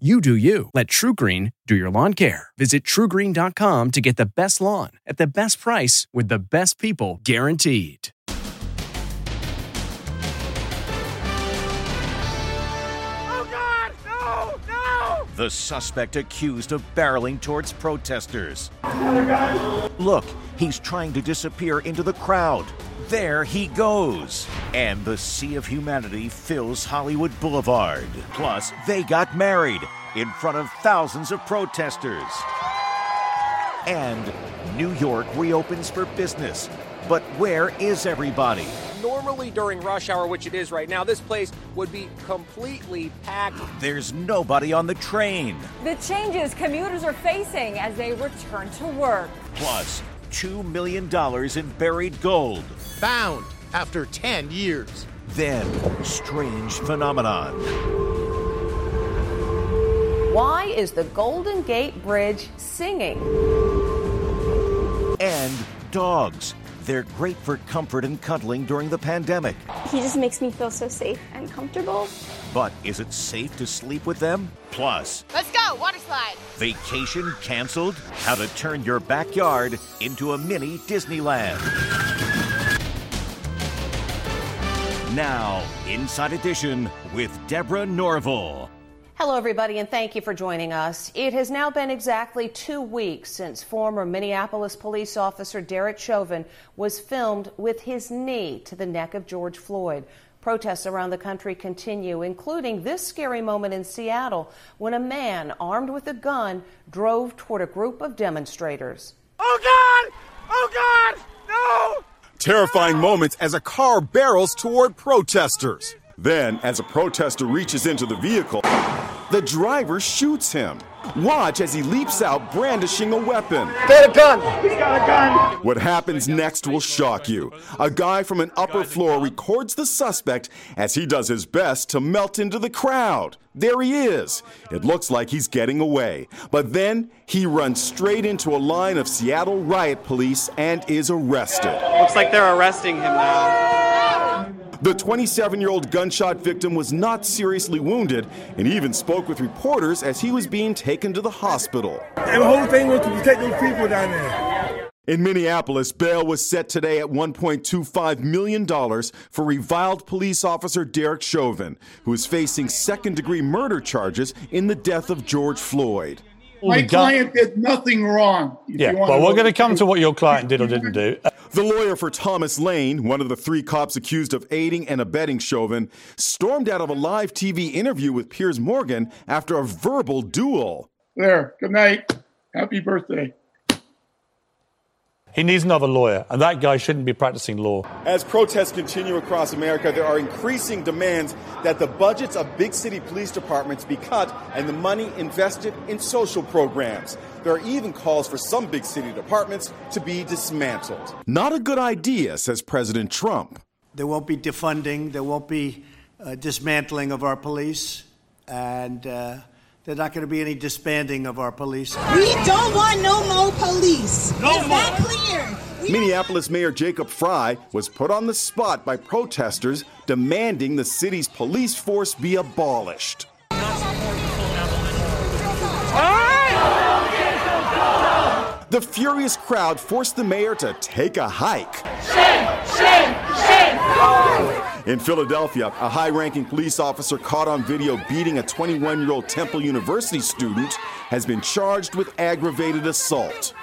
You do you. Let TruGreen do your lawn care. Visit trugreen.com to get the best lawn at the best price with the best people guaranteed. Oh God! No! No! The suspect accused of barreling towards protesters. Look, he's trying to disappear into the crowd. There he goes. And the sea of humanity fills Hollywood Boulevard. Plus, they got married in front of thousands of protesters. And New York reopens for business. But where is everybody? Normally during rush hour, which it is right now, this place would be completely packed. There's nobody on the train. The changes commuters are facing as they return to work. Plus, $2 million in buried gold. Found after 10 years. Then, strange phenomenon. Why is the Golden Gate Bridge singing? And dogs. They're great for comfort and cuddling during the pandemic. He just makes me feel so safe and comfortable. But is it safe to sleep with them? Plus, Let's go, water slide. vacation canceled? How to turn your backyard into a mini Disneyland. Now, Inside Edition with Deborah Norville. Hello, everybody, and thank you for joining us. It has now been exactly two weeks since former Minneapolis police officer Derek Chauvin was filmed with his knee to the neck of George Floyd. Protests around the country continue, including this scary moment in Seattle when a man armed with a gun drove toward a group of demonstrators. Oh God! Oh God! No! Terrifying moments as a car barrels toward protesters. Then, as a protester reaches into the vehicle, the driver shoots him. Watch as he leaps out brandishing a weapon. Got a gun! He's got a gun! What happens next will shock you. A guy from an upper floor records the suspect as he does his best to melt into the crowd. There he is. It looks like he's getting away. But then he runs straight into a line of Seattle riot police and is arrested. Looks like they're arresting him now. The 27 year old gunshot victim was not seriously wounded and even spoke with reporters as he was being taken to the hospital. And the whole thing was to protect those people down there. In Minneapolis, bail was set today at $1.25 million for reviled police officer Derek Chauvin, who is facing second degree murder charges in the death of George Floyd. My client did nothing wrong. Yeah, you wanna well, we're going to come to what your client did or didn't do. The lawyer for Thomas Lane, one of the three cops accused of aiding and abetting Chauvin, stormed out of a live TV interview with Piers Morgan after a verbal duel. There. Good night. Happy birthday. He needs another lawyer, and that guy shouldn't be practicing law. As protests continue across America, there are increasing demands that the budgets of big city police departments be cut and the money invested in social programs. There are even calls for some big city departments to be dismantled. Not a good idea, says President Trump. There won't be defunding, there won't be uh, dismantling of our police, and uh, there's not going to be any disbanding of our police. We don't want no more police. No Is that clear? Minneapolis Mayor Jacob Frey was put on the spot by protesters demanding the city's police force be abolished. The furious crowd forced the mayor to take a hike. In Philadelphia, a high ranking police officer caught on video beating a 21 year old Temple University student has been charged with aggravated assault.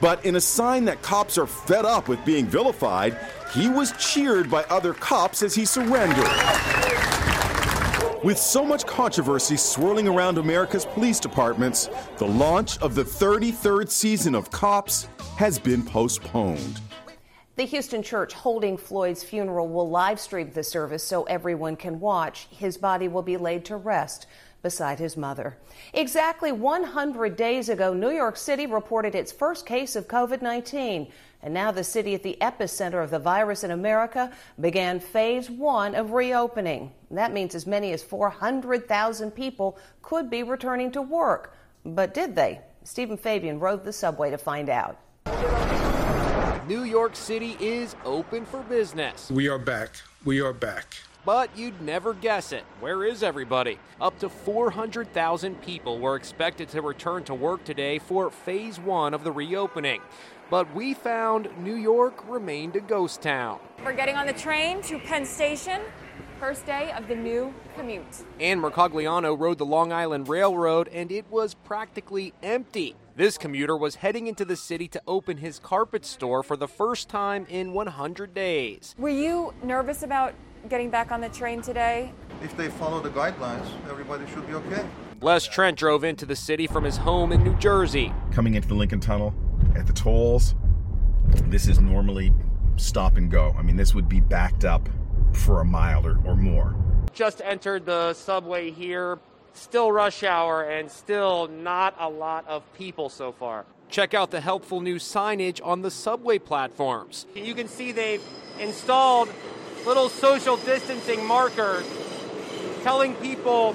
But in a sign that cops are fed up with being vilified, he was cheered by other cops as he surrendered. With so much controversy swirling around America's police departments, the launch of the 33rd season of Cops has been postponed. The Houston church holding Floyd's funeral will live stream the service so everyone can watch. His body will be laid to rest beside his mother. Exactly 100 days ago, New York City reported its first case of COVID 19. And now the city at the epicenter of the virus in America began phase one of reopening. That means as many as 400,000 people could be returning to work. But did they? Steven Fabian rode the subway to find out. New York City is open for business. We are back. We are back. But you'd never guess it. Where is everybody? Up to 400,000 people were expected to return to work today for phase one of the reopening. But we found New York remained a ghost town. We're getting on the train to Penn Station. First day of the new commute. Ann Mercogliano rode the Long Island Railroad and it was practically empty. This commuter was heading into the city to open his carpet store for the first time in 100 days. Were you nervous about getting back on the train today? If they follow the guidelines, everybody should be okay. Les Trent drove into the city from his home in New Jersey. Coming into the Lincoln Tunnel at the tolls, this is normally stop and go. I mean, this would be backed up for a mile or, or more. Just entered the subway here. Still rush hour and still not a lot of people so far. Check out the helpful new signage on the subway platforms. You can see they've installed little social distancing markers telling people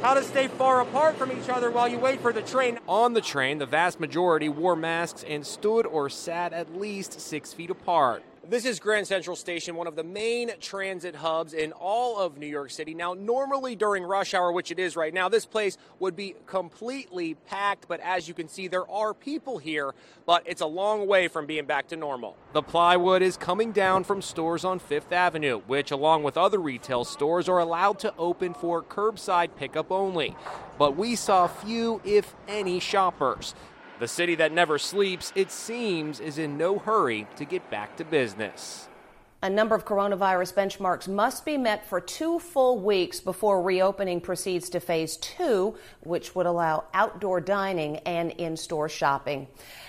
how to stay far apart from each other while you wait for the train. On the train, the vast majority wore masks and stood or sat at least six feet apart. This is Grand Central Station, one of the main transit hubs in all of New York City. Now, normally during rush hour, which it is right now, this place would be completely packed, but as you can see, there are people here, but it's a long way from being back to normal. The plywood is coming down from stores on Fifth Avenue, which, along with other retail stores, are allowed to open for curbside pickup only. But we saw few, if any, shoppers. The city that never sleeps, it seems, is in no hurry to get back to business. A number of coronavirus benchmarks must be met for two full weeks before reopening proceeds to phase two, which would allow outdoor dining and in store shopping.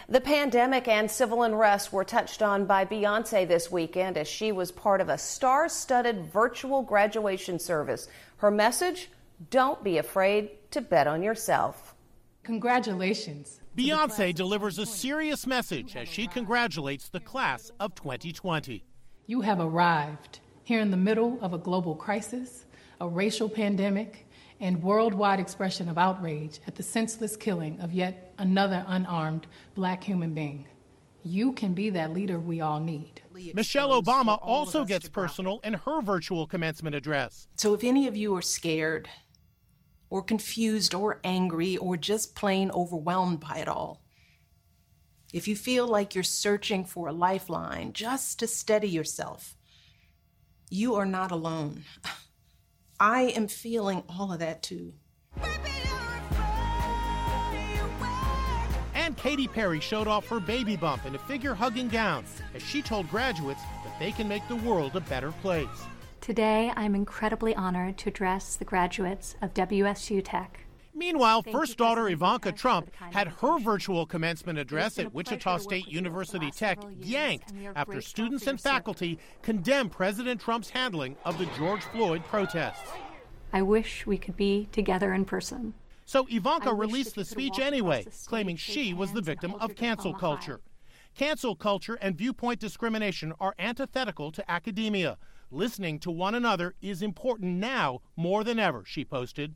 The pandemic and civil unrest were touched on by Beyonce this weekend as she was part of a star studded virtual graduation service. Her message don't be afraid to bet on yourself. Congratulations. Beyonce delivers a serious message as she congratulates the class of 2020. You have arrived here in the middle of a global crisis, a racial pandemic, and worldwide expression of outrage at the senseless killing of yet another unarmed black human being. You can be that leader we all need. Michelle Obama also gets personal in her virtual commencement address. So if any of you are scared, or confused or angry or just plain overwhelmed by it all. If you feel like you're searching for a lifeline just to steady yourself, you are not alone. I am feeling all of that too. And Katy Perry showed off her baby bump in a figure hugging gown as she told graduates that they can make the world a better place. Today, I'm incredibly honored to address the graduates of WSU Tech. Meanwhile, first daughter Ivanka Trump had her virtual commencement address at Wichita State University Tech yanked after students and faculty condemned President Trump's handling of the George Floyd protests. I wish we could be together in person. So Ivanka released the speech anyway, claiming she was the victim of cancel culture. Cancel culture and viewpoint discrimination are antithetical to academia. Listening to one another is important now more than ever, she posted.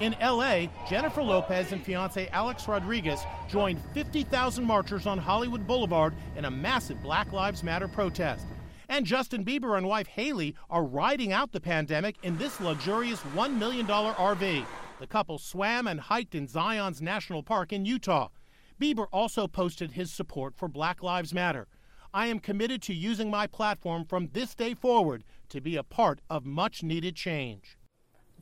In LA, Jennifer Lopez and fiance Alex Rodriguez joined 50,000 marchers on Hollywood Boulevard in a massive Black Lives Matter protest. And Justin Bieber and wife Hailey are riding out the pandemic in this luxurious $1 million RV. The couple swam and hiked in Zion's National Park in Utah. Bieber also posted his support for Black Lives Matter. I am committed to using my platform from this day forward to be a part of much needed change.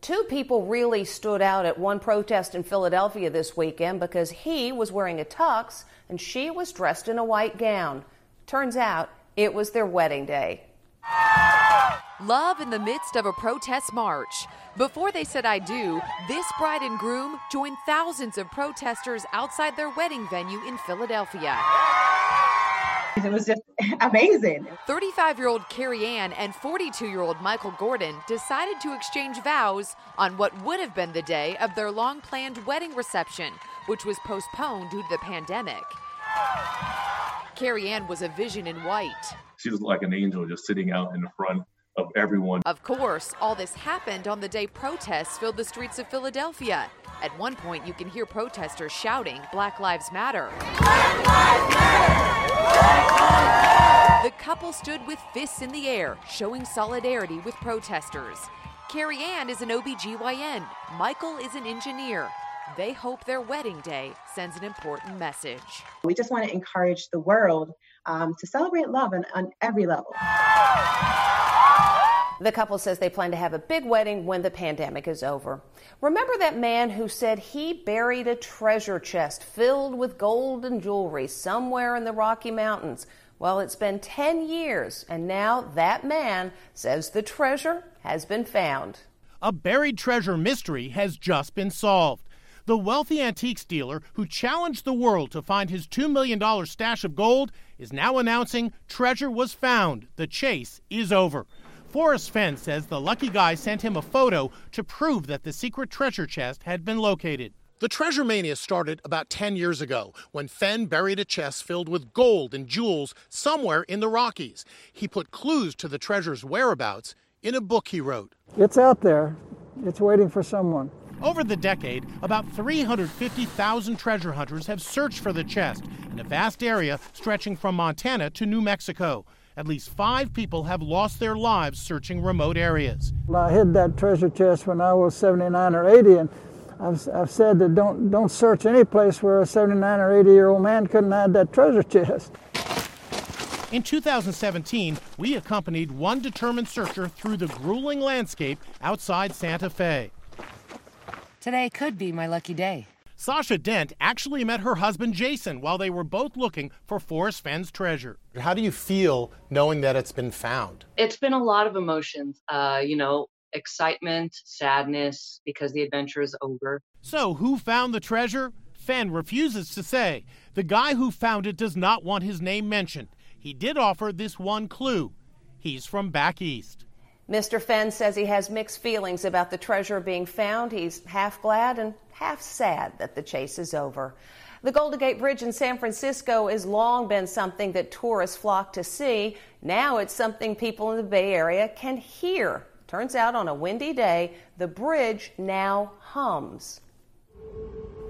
Two people really stood out at one protest in Philadelphia this weekend because he was wearing a tux and she was dressed in a white gown. Turns out it was their wedding day. Love in the midst of a protest march. Before they said I do, this bride and groom joined thousands of protesters outside their wedding venue in Philadelphia. It was just amazing. 35 year old Carrie Ann and 42 year old Michael Gordon decided to exchange vows on what would have been the day of their long planned wedding reception, which was postponed due to the pandemic. Carrie Ann was a vision in white. She was like an angel just sitting out in the front of everyone. Of course, all this happened on the day protests filled the streets of Philadelphia. At one point, you can hear protesters shouting, Black Lives Matter. Black Lives Matter! The couple stood with fists in the air, showing solidarity with protesters. Carrie Ann is an OBGYN. Michael is an engineer. They hope their wedding day sends an important message. We just want to encourage the world um, to celebrate love on, on every level. The couple says they plan to have a big wedding when the pandemic is over. Remember that man who said he buried a treasure chest filled with gold and jewelry somewhere in the Rocky Mountains? Well, it's been 10 years, and now that man says the treasure has been found. A buried treasure mystery has just been solved. The wealthy antiques dealer who challenged the world to find his $2 million stash of gold is now announcing treasure was found. The chase is over. Forrest Fenn says the lucky guy sent him a photo to prove that the secret treasure chest had been located. The treasure mania started about 10 years ago when Fenn buried a chest filled with gold and jewels somewhere in the Rockies. He put clues to the treasure's whereabouts in a book he wrote. It's out there, it's waiting for someone. Over the decade, about 350,000 treasure hunters have searched for the chest in a vast area stretching from Montana to New Mexico. At least five people have lost their lives searching remote areas. I hid that treasure chest when I was 79 or 80, and I've, I've said that don't, don't search any place where a 79 or 80 year old man couldn't hide that treasure chest. In 2017, we accompanied one determined searcher through the grueling landscape outside Santa Fe. Today could be my lucky day. Sasha Dent actually met her husband Jason while they were both looking for Forrest Fenn's treasure. How do you feel knowing that it's been found? It's been a lot of emotions. Uh, you know, excitement, sadness, because the adventure is over. So, who found the treasure? Fenn refuses to say. The guy who found it does not want his name mentioned. He did offer this one clue he's from back east. Mr. Fenn says he has mixed feelings about the treasure being found. He's half glad and half sad that the chase is over. The Golden Gate Bridge in San Francisco has long been something that tourists flock to see. Now it's something people in the Bay Area can hear. Turns out on a windy day, the bridge now hums.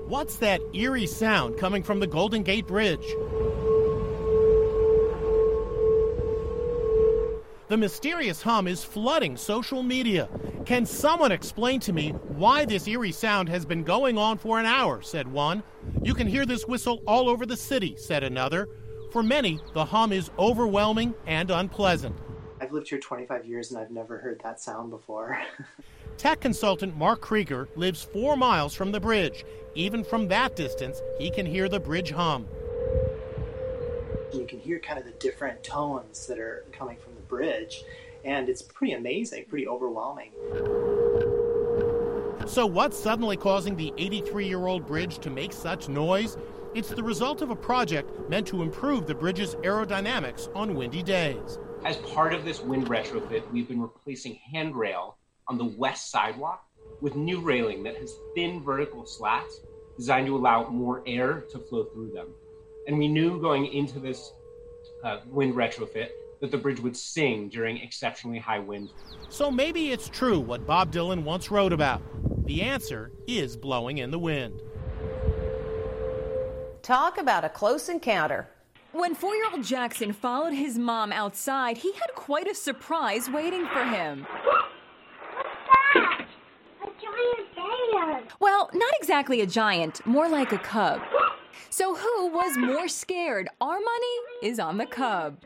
What's that eerie sound coming from the Golden Gate Bridge? The mysterious hum is flooding social media. Can someone explain to me why this eerie sound has been going on for an hour? said one. You can hear this whistle all over the city, said another. For many, the hum is overwhelming and unpleasant. I've lived here 25 years and I've never heard that sound before. Tech consultant Mark Krieger lives four miles from the bridge. Even from that distance, he can hear the bridge hum. You can hear kind of the different tones that are coming from bridge, and it's pretty amazing, pretty overwhelming. So, what's suddenly causing the 83 year old bridge to make such noise? It's the result of a project meant to improve the bridge's aerodynamics on windy days. As part of this wind retrofit, we've been replacing handrail on the west sidewalk with new railing that has thin vertical slats designed to allow more air to flow through them. And we knew going into this uh, wind retrofit that the bridge would sing during exceptionally high winds. So maybe it's true what Bob Dylan once wrote about. The answer is blowing in the wind. Talk about a close encounter. When four year old Jackson followed his mom outside, he had quite a surprise waiting for him. What's that? A giant bear. Well, not exactly a giant, more like a cub. So, who was more scared? Our money is on the cub.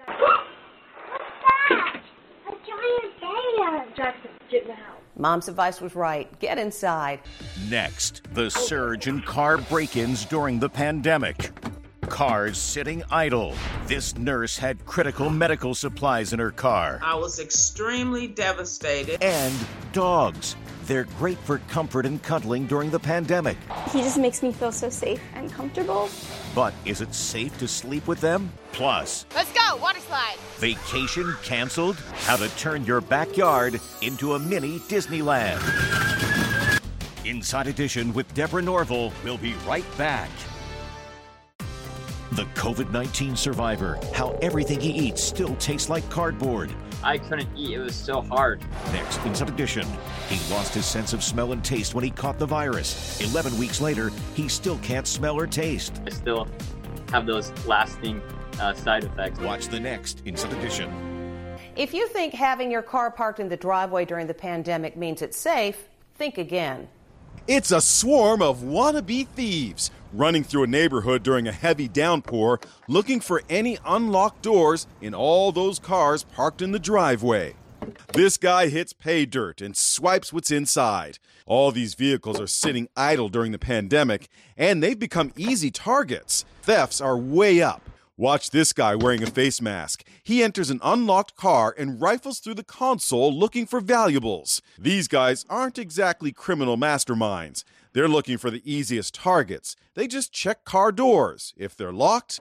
Mom's advice was right. Get inside. Next, the surge in car break ins during the pandemic. Cars sitting idle. This nurse had critical medical supplies in her car. I was extremely devastated. And dogs. They're great for comfort and cuddling during the pandemic. He just makes me feel so safe and comfortable. But is it safe to sleep with them? Plus, Let's go, water slide. vacation canceled? How to turn your backyard into a mini Disneyland. Inside Edition with Deborah Norville will be right back. The COVID 19 survivor, how everything he eats still tastes like cardboard. I couldn't eat. It was so hard. Next, Inside Edition, he lost his sense of smell and taste when he caught the virus. 11 weeks later, he still can't smell or taste. I still have those lasting uh, side effects. Watch the next Inside Edition. If you think having your car parked in the driveway during the pandemic means it's safe, think again. It's a swarm of wannabe thieves running through a neighborhood during a heavy downpour looking for any unlocked doors in all those cars parked in the driveway. This guy hits pay dirt and swipes what's inside. All these vehicles are sitting idle during the pandemic, and they've become easy targets. Thefts are way up. Watch this guy wearing a face mask. He enters an unlocked car and rifles through the console looking for valuables. These guys aren't exactly criminal masterminds. They're looking for the easiest targets. They just check car doors. If they're locked,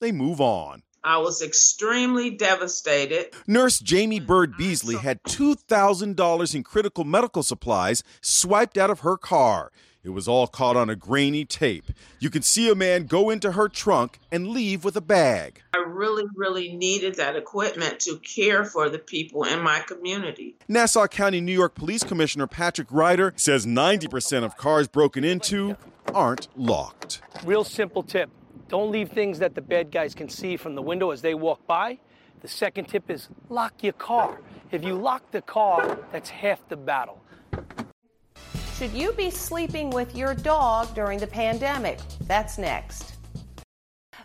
they move on. I was extremely devastated. Nurse Jamie Bird Beasley had $2,000 in critical medical supplies swiped out of her car. It was all caught on a grainy tape. You could see a man go into her trunk and leave with a bag. I really, really needed that equipment to care for the people in my community. Nassau County, New York Police Commissioner Patrick Ryder says 90% of cars broken into aren't locked. Real simple tip don't leave things that the bad guys can see from the window as they walk by. The second tip is lock your car. If you lock the car, that's half the battle. Should you be sleeping with your dog during the pandemic? That's next.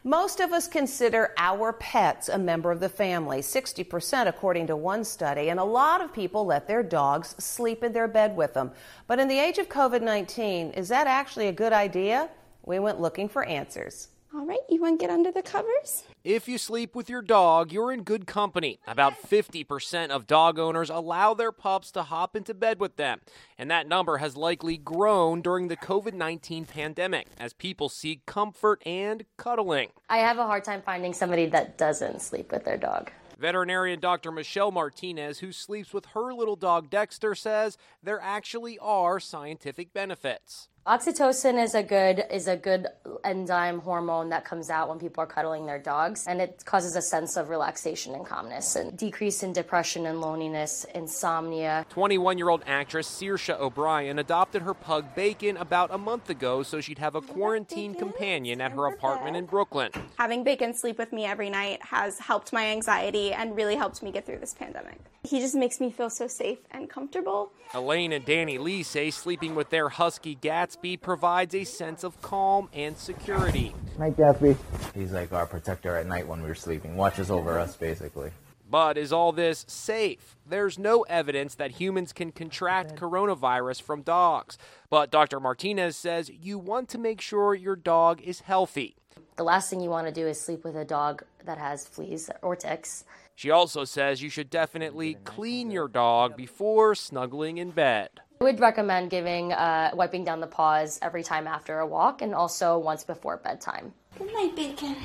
Most of us consider our pets a member of the family, 60% according to one study, and a lot of people let their dogs sleep in their bed with them. But in the age of COVID 19, is that actually a good idea? We went looking for answers. All right, you want to get under the covers? If you sleep with your dog, you're in good company. About 50% of dog owners allow their pups to hop into bed with them, and that number has likely grown during the COVID 19 pandemic as people seek comfort and cuddling. I have a hard time finding somebody that doesn't sleep with their dog. Veterinarian Dr. Michelle Martinez, who sleeps with her little dog Dexter, says there actually are scientific benefits. Oxytocin is a good is a good enzyme hormone that comes out when people are cuddling their dogs and it causes a sense of relaxation and calmness and decrease in depression and loneliness, insomnia. 21-year-old actress Saoirse O'Brien adopted her pug Bacon about a month ago so she'd have a quarantine companion at her apartment in Brooklyn. Having Bacon sleep with me every night has helped my anxiety and really helped me get through this pandemic. He just makes me feel so safe and comfortable. Elaine and Danny Lee say sleeping with their husky Gatsby provides a sense of calm and security. Night, Gatsby. He's like our protector at night when we're sleeping, watches over us basically. But is all this safe? There's no evidence that humans can contract coronavirus from dogs. But Dr. Martinez says you want to make sure your dog is healthy. The last thing you want to do is sleep with a dog that has fleas or ticks. She also says you should definitely clean your dog before snuggling in bed. I would recommend giving uh, wiping down the paws every time after a walk and also once before bedtime. Good night, Bacon.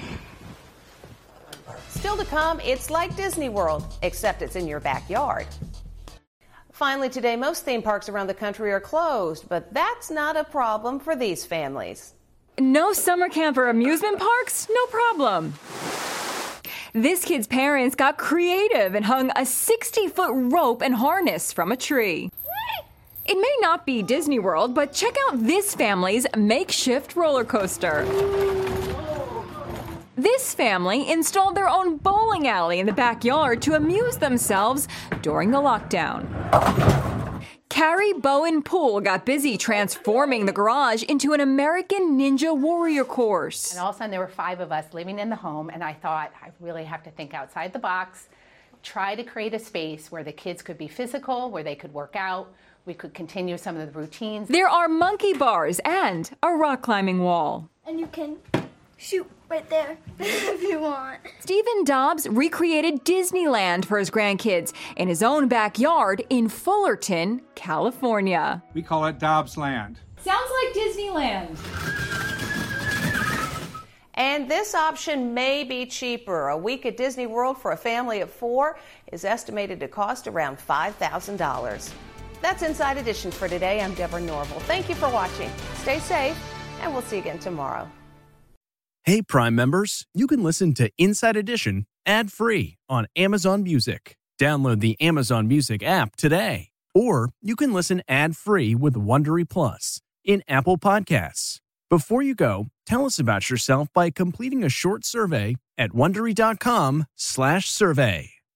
Still to come, it's like Disney World, except it's in your backyard. Finally, today, most theme parks around the country are closed, but that's not a problem for these families. No summer camp or amusement parks? No problem. This kid's parents got creative and hung a 60 foot rope and harness from a tree. It may not be Disney World, but check out this family's makeshift roller coaster. This family installed their own bowling alley in the backyard to amuse themselves during the lockdown. Carrie Bowen Poole got busy transforming the garage into an American Ninja Warrior course. And all of a sudden, there were five of us living in the home, and I thought, I really have to think outside the box, try to create a space where the kids could be physical, where they could work out, we could continue some of the routines. There are monkey bars and a rock climbing wall. And you can shoot right there if you want. Stephen Dobbs recreated Disneyland for his grandkids in his own backyard in Fullerton, California. We call it Dobbs Land. Sounds like Disneyland. And this option may be cheaper. A week at Disney World for a family of four is estimated to cost around $5,000. That's Inside Edition for today. I'm Deborah Norville. Thank you for watching. Stay safe, and we'll see you again tomorrow. Hey, Prime members, you can listen to Inside Edition ad free on Amazon Music. Download the Amazon Music app today. Or you can listen ad free with Wondery Plus in Apple Podcasts. Before you go, tell us about yourself by completing a short survey at slash survey.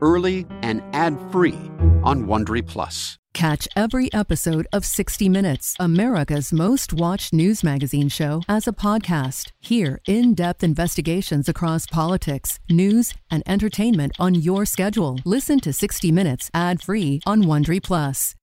early and ad free on Wondery Plus. Catch every episode of 60 Minutes, America's most watched news magazine show, as a podcast. Hear in depth investigations across politics, news, and entertainment on your schedule. Listen to 60 Minutes ad free on Wondery Plus.